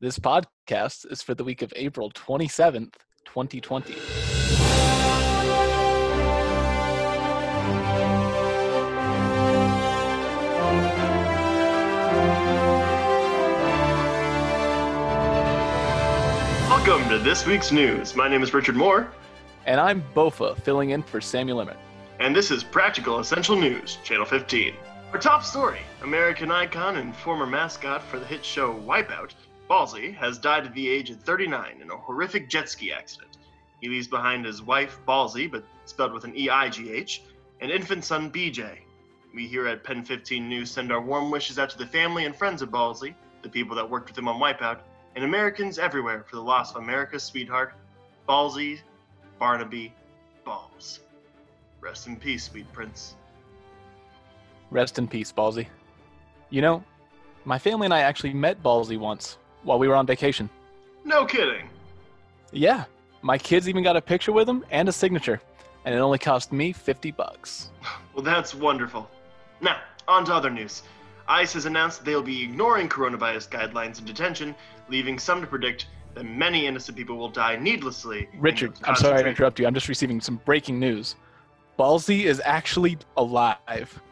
This podcast is for the week of April 27th, 2020. Welcome to this week's news. My name is Richard Moore, And I'm Bofa, filling in for Samuel Emmett. and this is Practical Essential News, Channel 15. Our top story American icon and former mascot for the hit show Wipeout, Ballsy, has died at the age of 39 in a horrific jet ski accident. He leaves behind his wife, Ballsy, but spelled with an E I G H, and infant son, BJ. We here at Pen 15 News send our warm wishes out to the family and friends of Ballsy, the people that worked with him on Wipeout, and Americans everywhere for the loss of America's sweetheart, Ballsy Barnaby Balls. Rest in peace, sweet prince. Rest in peace, Ballsy. You know, my family and I actually met Ballsy once while we were on vacation. No kidding. Yeah, my kids even got a picture with him and a signature, and it only cost me 50 bucks. Well, that's wonderful. Now, on to other news. ICE has announced they'll be ignoring coronavirus guidelines in detention, leaving some to predict that many innocent people will die needlessly. Richard, I'm sorry to interrupt you. I'm just receiving some breaking news. Ballsy is actually alive.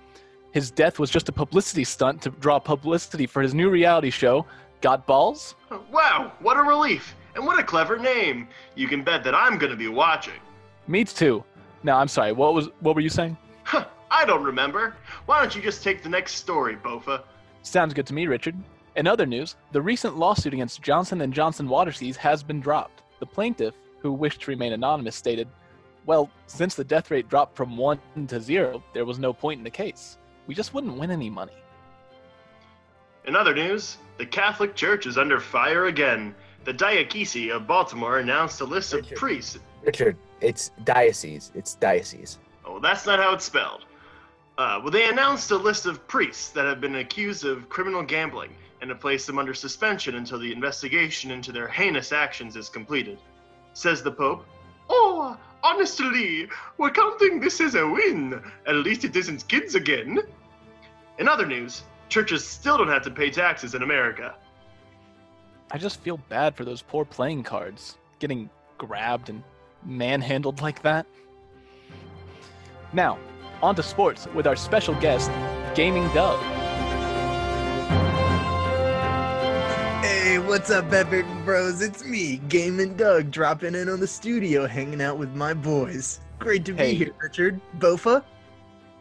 His death was just a publicity stunt to draw publicity for his new reality show, Got Balls? Wow, what a relief! And what a clever name! You can bet that I'm gonna be watching. Me too. Now, I'm sorry. What was what were you saying? Huh, I don't remember. Why don't you just take the next story, Bofa? Sounds good to me, Richard. In other news, the recent lawsuit against Johnson & Johnson Waterseas has been dropped. The plaintiff, who wished to remain anonymous, stated, "Well, since the death rate dropped from 1 to 0, there was no point in the case. We just wouldn't win any money." In other news, the Catholic Church is under fire again. The Diocese of Baltimore announced a list of priests. Richard, it's diocese. It's diocese. Oh, that's not how it's spelled. Uh, well, they announced a list of priests that have been accused of criminal gambling and have placed them under suspension until the investigation into their heinous actions is completed. Says the Pope, Oh, honestly, we're counting this as a win. At least it isn't kids again. In other news, churches still don't have to pay taxes in America. I just feel bad for those poor playing cards getting grabbed and manhandled like that. Now, on to sports with our special guest, Gaming Doug. Hey, what's up, Epic Bros? It's me, Gaming Doug, dropping in on the studio, hanging out with my boys. Great to be here, Richard. Bofa,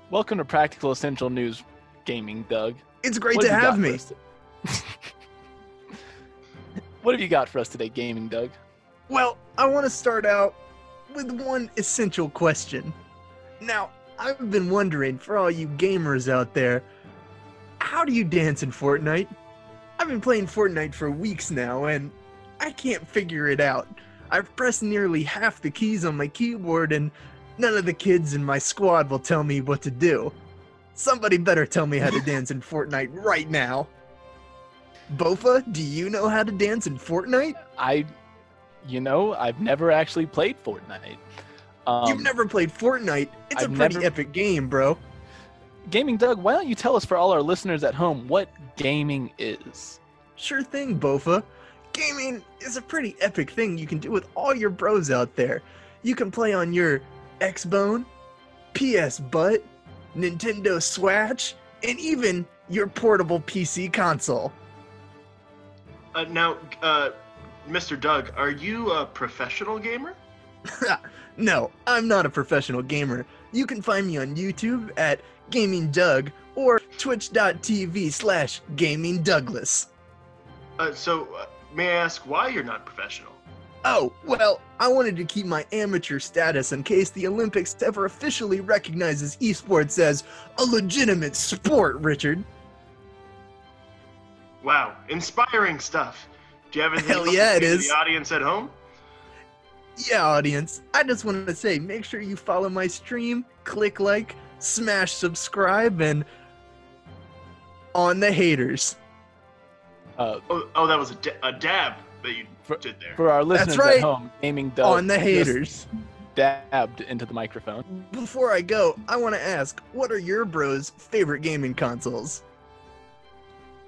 Welcome to Practical Essential News, Gaming Doug. It's great What to you have me. for us to- what have you got for us today, Gaming Doug? Well, I want to start out with one essential question. Now, I've been wondering for all you gamers out there, how do you dance in Fortnite? I've been playing Fortnite for weeks now and I can't figure it out. I've pressed nearly half the keys on my keyboard and none of the kids in my squad will tell me what to do. Somebody better tell me how to dance in Fortnite right now. Bofa, do you know how to dance in Fortnite? I, you know, I've never actually played Fortnite. Um, You've never played Fortnite. It's I've a pretty never- epic game, bro. Gaming Doug, why don't you tell us for all our listeners at home what gaming is? Sure thing, Bofa. Gaming is a pretty epic thing you can do with all your bros out there. You can play on your Xbone, PS Butt, Nintendo Switch, and even your portable PC console. Uh, now, uh, Mr. Doug, are you a professional gamer? no, I'm not a professional gamer. You can find me on YouTube at Gaming Doug or twitch.tv slash Gaming Douglas. Uh, so, uh, may I ask why you're not professional? Oh, well, I wanted to keep my amateur status in case the Olympics ever officially recognizes esports as a legitimate sport, Richard. Wow, inspiring stuff. Do you have anything Hell to yeah, it to is. the audience at home? Yeah, audience, I just wanted to say make sure you follow my stream, click like, smash subscribe, and on the haters. Uh, Oh, oh that was a, da- a dab that you For- did there. for our listeners right. at home, Gaming Doug on the haters. dabbed into the microphone. Before I go, I want to ask, what are your bros' favorite gaming consoles?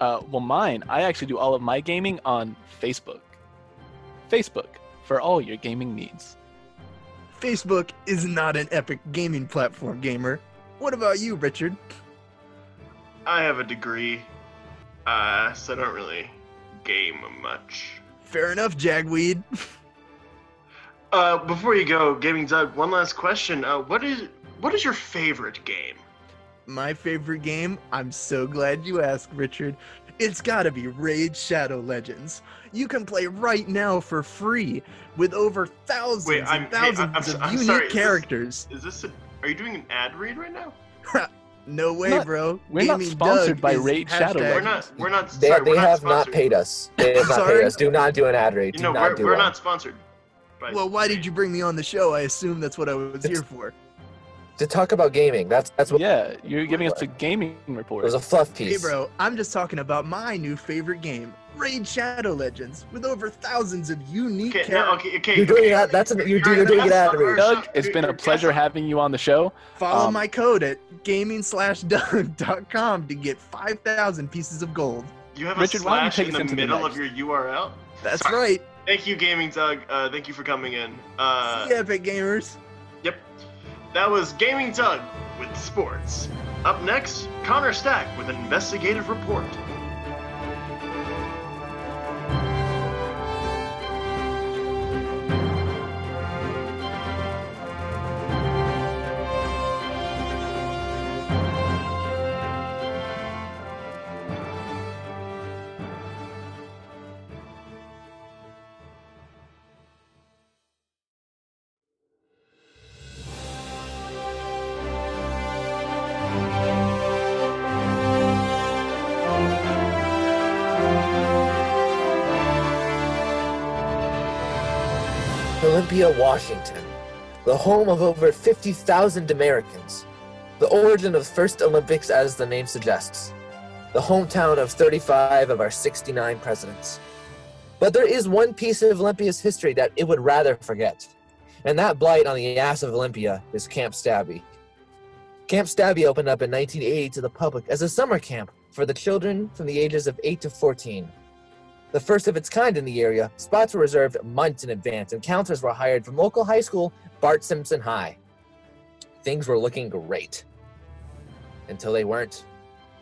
Uh, well, mine, I actually do all of my gaming on Facebook. Facebook for all your gaming needs. Facebook is not an epic gaming platform, gamer. What about you, Richard? I have a degree, uh, so I don't really game much. Fair enough, Jagweed. Uh, before you go, Gaming Doug, one last question. Uh, what is what is your favorite game? My favorite game, I'm so glad you asked, Richard. It's gotta be Raid Shadow Legends. You can play right now for free with over thousands Wait, I'm- and hey, I- thousands I'm of I'm unique sorry, is this- characters. Is this a? Are you doing an ad read right now? No way, Not- bro. we're not sponsored Doug by is Raid Shadow We're not. We're not. They, sorry, they we're not have not sponsored. paid us. They have not paid us. Do not do an ad rate. You Do know, not we're, do we're one. not sponsored. By Well, why did you bring me on the show? I assume that's what I was It's- here for. to talk about gaming. That's that's what Yeah, you're giving us a gaming report. it report. was a fluff piece. Hey, bro, I'm just talking about my new favorite game, Raid Shadow Legends, with over thousands of unique Okay, characters. no, okay, okay. You're doing okay. that. That's an, you're, doing- You're you're doing an an ad asshole. Doug, it's You're- been a pleasure having you on the show. Follow Um, my code at gaming slash doug.com to get 5,000 pieces of gold. You have Richard, a why don't you slash take in us the into the middle of your URL. That's Sorry. right. Thank you, Gaming Doug. Uh, thank you for coming in. Uh, See ya, Epic Gamers. Yep. That was Gaming Doug with sports. Up next, Connor Stack with an investigative report. Olympia, Washington, the home of over 50,000 Americans, the origin of the first Olympics as the name suggests, the hometown of 35 of our 69 presidents. But there is one piece of Olympia's history that it would rather forget, and that blight on the ass of Olympia is Camp Stabby. Camp Stabby opened up in 1980 to the public as a summer camp for the children from the ages of 8 to 14. The first of its kind in the area, spots were reserved months in advance, and counselors were hired from local high school Bart Simpson High. Things were looking great. Until they weren't.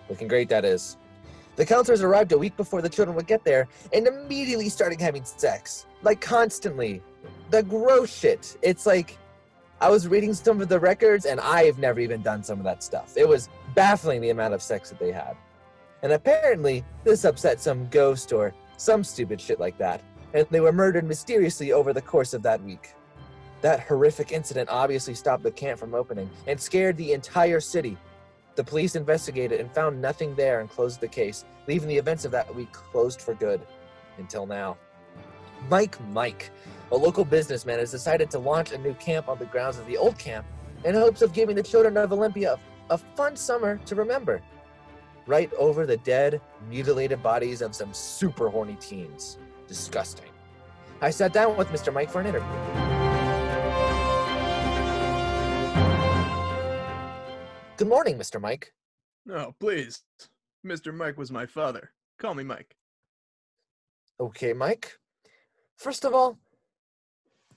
Looking great, that is. The counselors arrived a week before the children would get there and immediately started having sex. Like, constantly. The gross shit. It's like, I was reading some of the records, and I've never even done some of that stuff. It was baffling the amount of sex that they had. And apparently, this upset some ghost or some stupid shit like that, and they were murdered mysteriously over the course of that week. That horrific incident obviously stopped the camp from opening and scared the entire city. The police investigated and found nothing there and closed the case, leaving the events of that week closed for good until now. Mike Mike, a local businessman, has decided to launch a new camp on the grounds of the old camp in hopes of giving the children of Olympia a, fun summer to remember right over the dead, mutilated bodies of some super horny teens. Disgusting. I sat down with Mr. Mike for an interview. Good morning, Mr. Mike. No, please. Mr. Mike was my father. Call me Mike. Okay, Mike. First of all,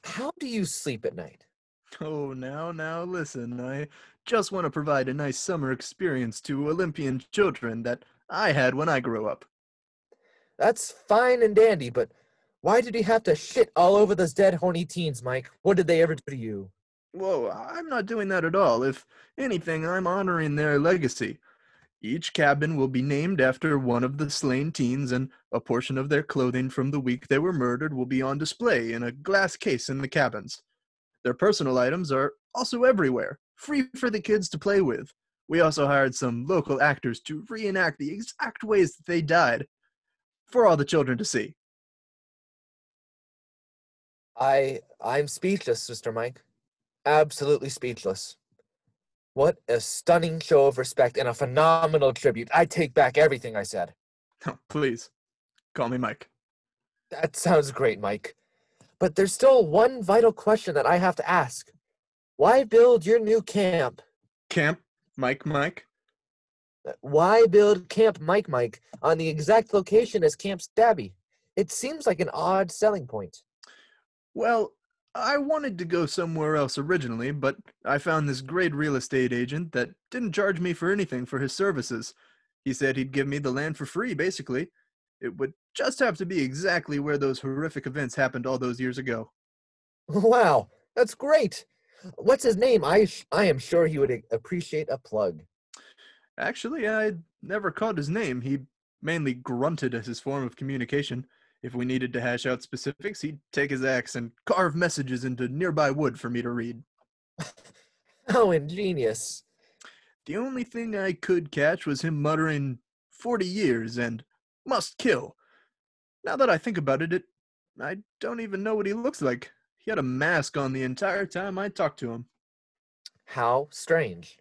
how do you sleep at night? Oh, now, now, listen. I just want to provide a nice summer experience to Olympian children that I had when I grew up. That's fine and dandy, but why did you have to shit all over those dead horny teens, Mike? What did they ever do to you? Whoa, I'm not doing that at all. If anything, I'm honoring their legacy. Each cabin will be named after one of the slain teens, and a portion of their clothing from the week they were murdered will be on display in a glass case in the cabins. Their personal items are also everywhere, free for the kids to play with. We also hired some local actors to reenact the exact ways that they died for all the children to see. I I'm speechless, Mr. Mike. Absolutely speechless. What a stunning show of respect and a phenomenal tribute. I take back everything I said. Oh, please, call me Mike. That sounds great, Mike. But there's still one vital question that I have to ask. Why build your new camp? Camp, Mike, Mike. Uh, why build Camp Mike Mike on the exact location as Camp Stabby? It seems like an odd selling point. Well, I wanted to go somewhere else originally, but I found this great real estate agent that didn't charge me for anything for his services. He said he'd give me the land for free, basically. It would just have to be exactly where those horrific events happened all those years ago. Wow, that's great. What's his name? I sh- I am sure he would appreciate a plug. Actually, I never caught his name. He mainly grunted as his form of communication. If we needed to hash out specifics, he'd take his axe and carve messages into nearby wood for me to read. How oh, ingenious. The only thing I could catch was him muttering 40 years and must kill. Now that I think about it, it I don't even know what he looks like. He had a mask on the entire time I talked to him. How strange.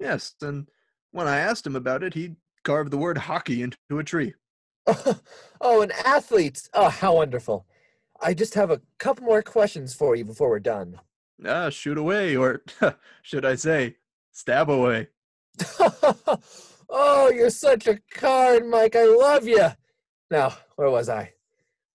Yes, and when I asked him about it, he carved the word hockey into a tree. oh, oh an athlete. Oh, how wonderful. I just have a couple more questions for you before we're done. Ah, shoot away, or should I say, stab away. oh, you're such a card, Mike. I love you. Now, where was I?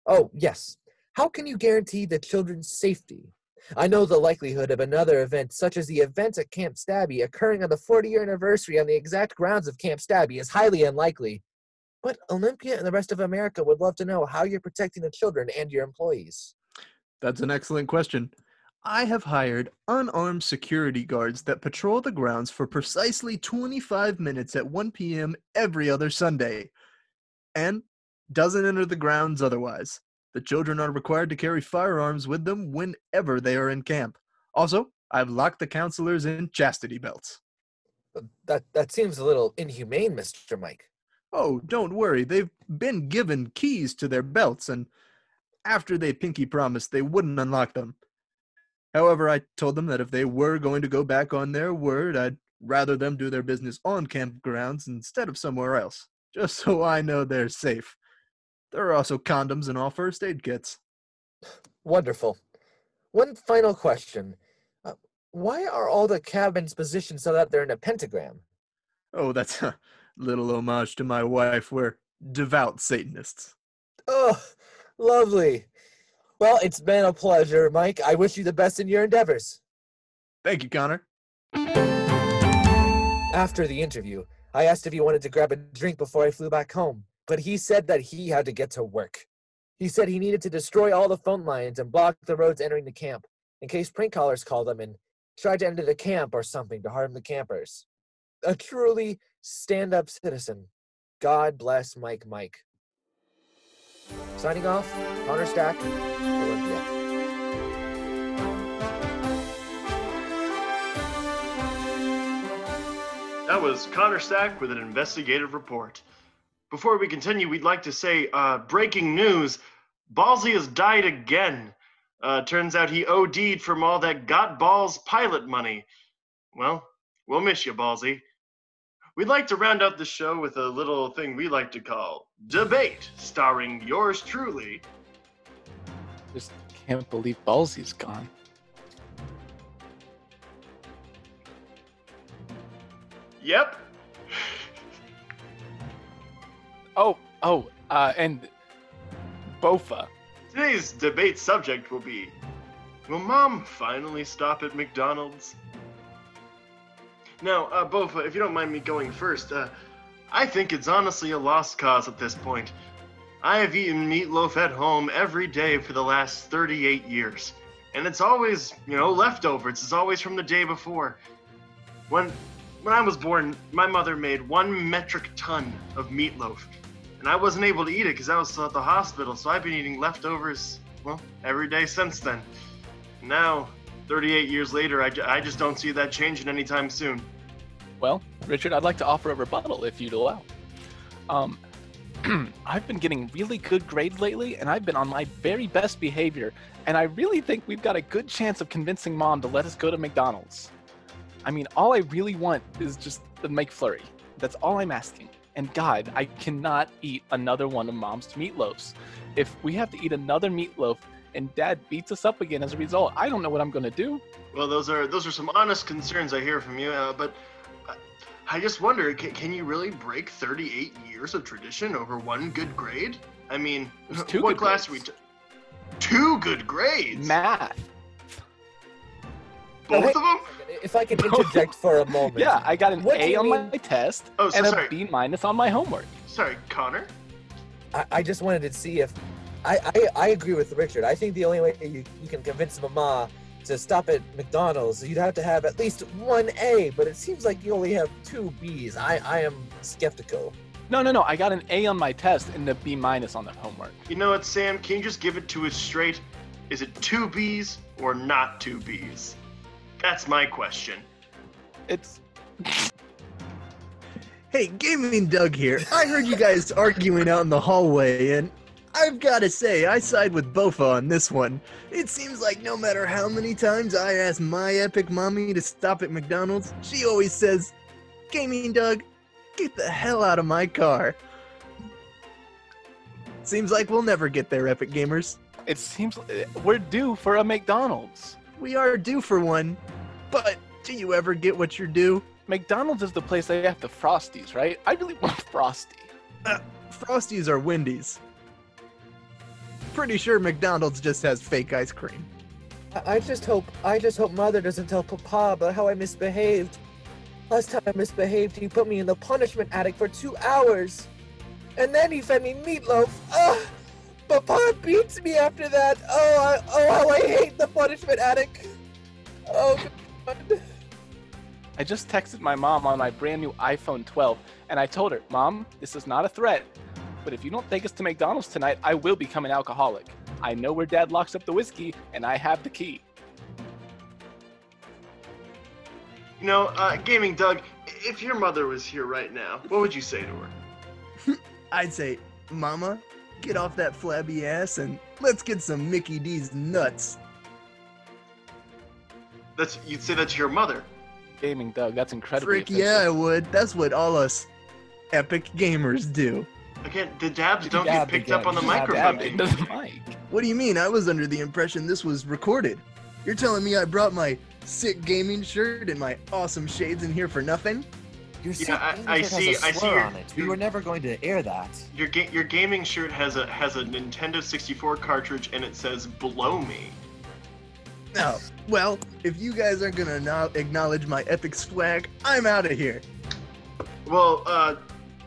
Oh, yes. How can you guarantee the children's safety? I know the likelihood of another event, such as the event at Camp Stabby, occurring on the 40 year anniversary on the exact grounds of Camp Stabby, is highly unlikely. But Olympia and the rest of America would love to know how you're protecting the children and your employees. That's an excellent question. I have hired unarmed security guards that patrol the grounds for precisely 25 minutes at 1 p.m. every other Sunday, and doesn't enter the grounds otherwise. The children are required to carry firearms with them whenever they are in camp. Also, I've locked the counselors in chastity belts. That that seems a little inhumane, Mr. Mike. Oh, don't worry. They've been given keys to their belts, and after they pinky promised they wouldn't unlock them. However, I told them that if they were going to go back on their word, I'd rather them do their business on campgrounds instead of somewhere else, just so I know they're safe. There are also condoms and all first aid kits. Wonderful. One final question. Uh, why are all the cabins positioned so that they're in a pentagram? Oh, that's a little homage to my wife. We're devout Satanists. Oh, lovely. Well, it's been a pleasure, Mike. I wish you the best in your endeavors. Thank you, Connor. After the interview, I asked if he wanted to grab a drink before I flew back home, but he said that he had to get to work. He said he needed to destroy all the phone lines and block the roads entering the camp in case prank callers called him and tried to enter the camp or something to harm the campers. A truly stand up citizen. God bless Mike Mike. Signing off, Connor Stack, Olympia. That was Connor Stack with an investigative report. Before we continue, we'd like to say uh, breaking news Ballsy has died again. Uh, turns out he OD'd from all that Got Balls pilot money. Well, we'll miss you, Ballsy. We'd like to round out the show with a little thing we like to call Debate, starring yours truly. Just can't believe Ballsy's gone. Yep. Oh, oh, uh, and Bofa. Today's debate subject will be Will mom finally stop at McDonald's? Now, uh, Bofa, if you don't mind me going first, uh, I think it's honestly a lost cause at this point. I have eaten meatloaf at home every day for the last 38 years, and it's always, you know, leftovers. It's always from the day before. When when I was born, my mother made one metric ton of meatloaf, and I wasn't able to eat it because I was still at the hospital. So I've been eating leftovers, well, every day since then. Now, 38 years later, I, I just don't see that changing anytime soon. Well, Richard, I'd like to offer a rebuttal if you'd allow. Um, I've been getting really good grades lately, and I've been on my very best behavior, and I really think we've got a good chance of convincing mom to let us go to McDonald's. I mean, all I really want is just the McFlurry. That's all I'm asking. And God, I cannot eat another one of mom's meatloaves. If we have to eat another meatloaf and dad beats us up again as a result, I don't know what I'm going to do. Well, those are those are some honest concerns I hear from you, uh, but I just wonder, can, can you really break 38 years of tradition over one good grade? I mean, two what class grades. we? T- two good grades. Math. Both Hey. of them? If I can interject for a moment. Yeah, I got an What A on mean- my test Oh, so and a sorry. B minus on my homework. Sorry, Connor. I, I just wanted to see if I, I I agree with Richard. I think the only way you, you can convince Mama to stop at McDonald's, you'd have to have at least one A, but it seems like you only have two B's. I, I am skeptical. No, no, no. I got an A on my test and a B minus on the homework. You know what, Sam? Can you just give it to us straight? Is it two B's or not two B's? That's my question. It's Hey, Gaming Doug here. I heard you guys arguing out in the hallway, and I've got to say, I side with Bofa on this one. It seems like no matter how many times I ask my epic mommy to stop at McDonald's, she always says, Gaming Doug, get the hell out of my car. Seems like we'll never get there, Epic Gamers. it seems we're due for a McDonald's. We are due for one, but do you ever get what you're due? McDonald's is the place they have the frosties, right? I really want frosty. Uh, frosties are Wendy's. Pretty sure McDonald's just has fake ice cream. I, I just hope I just hope Mother doesn't tell Papa about how I misbehaved. Last time I misbehaved, he put me in the punishment attic for two hours, and then he fed me meatloaf. Ugh! Papa beats me after that. Oh, I, oh, how I hate the punishment attic. Oh, God. I just texted my mom on my brand new iPhone 12 and I told her, Mom, this is not a threat, but if you don't take us to McDonald's tonight, I will become an alcoholic. I know where dad locks up the whiskey and I have the key. You know, uh, Gaming Doug, if your mother was here right now, what would you say to her? I'd say, Mama, get off that flabby ass and let's get some Mickey D's nuts. That's you'd say that to your mother. Gaming Doug, that's incredible. Frick yeah, I would. That's what all us epic gamers do. Again, the dabs You don't get picked again. up on the You microphone. Into the mic. What do you mean? I was under the impression this was recorded. You're telling me I brought my sick gaming shirt and my awesome shades in here for nothing? Your Yeah, sick I- gaming I shirt see- has a I see slur your- on it. We your- were never going to air that. Your ga- your gaming shirt has a has a Nintendo 64 cartridge and it says "Blow Me." No. Well, if you guys aren't gonna no- acknowledge my epic swag, I'm out of here. Well, uh,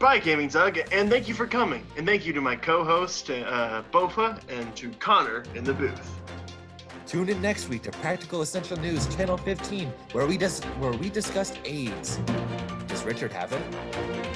bye, Gaming Doug, and thank you for coming. And thank you to my co-host, uh, Bofa, and to Connor in the booth. Tune in next week to Practical Essential News Channel 15, where we dis- where we discussed AIDS. Does Richard have it?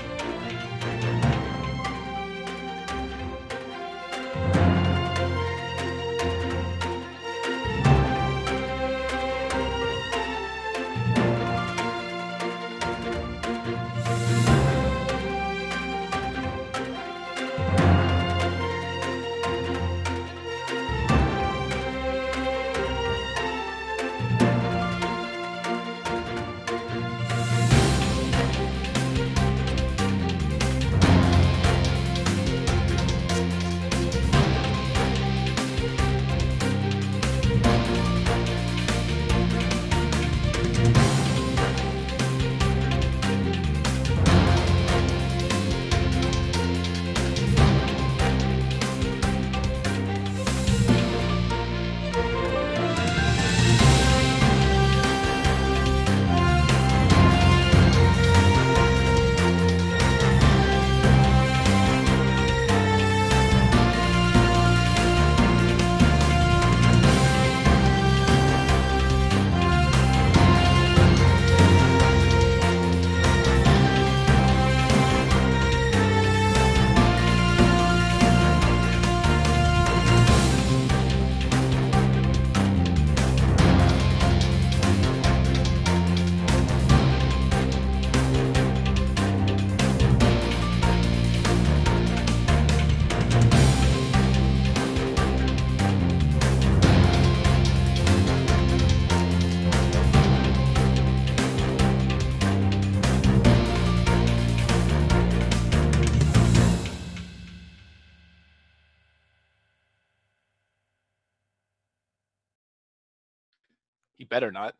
He better not.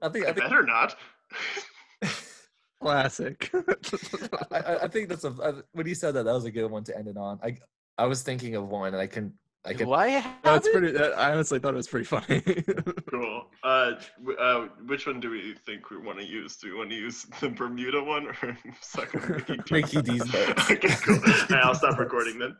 I think I I think better not. Classic. I, I- I think that's a I, when you said that that was a good one to end it on. I I was thinking of one and I can I can Why? That's have pretty. That, I honestly thought it was pretty funny. Cool. Uh, uh, which one do we think we want to use? Do we want to use the Bermuda one or suck on Mickey D? Mickey D's okay, cool. All right, I'll stop recording then.